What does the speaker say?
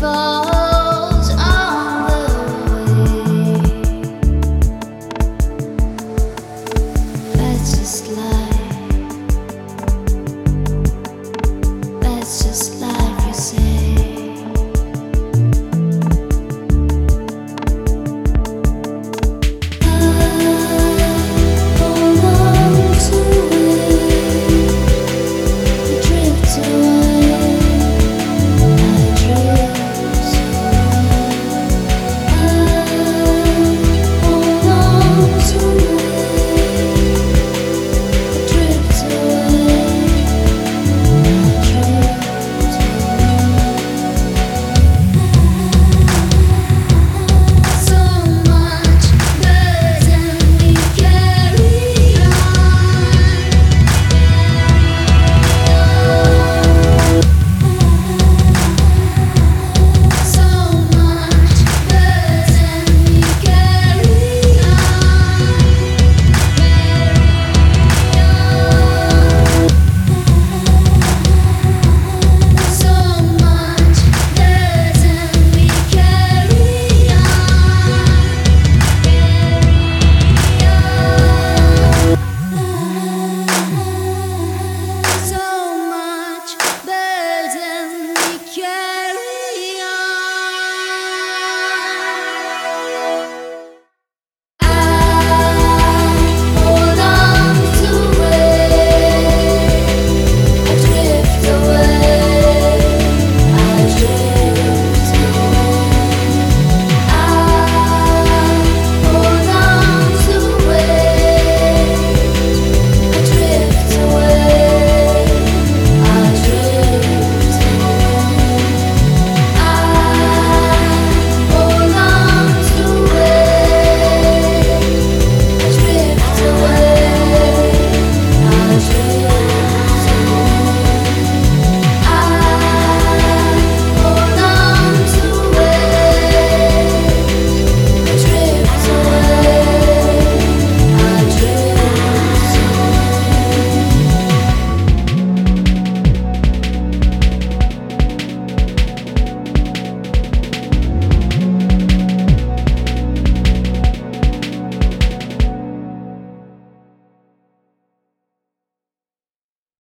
fall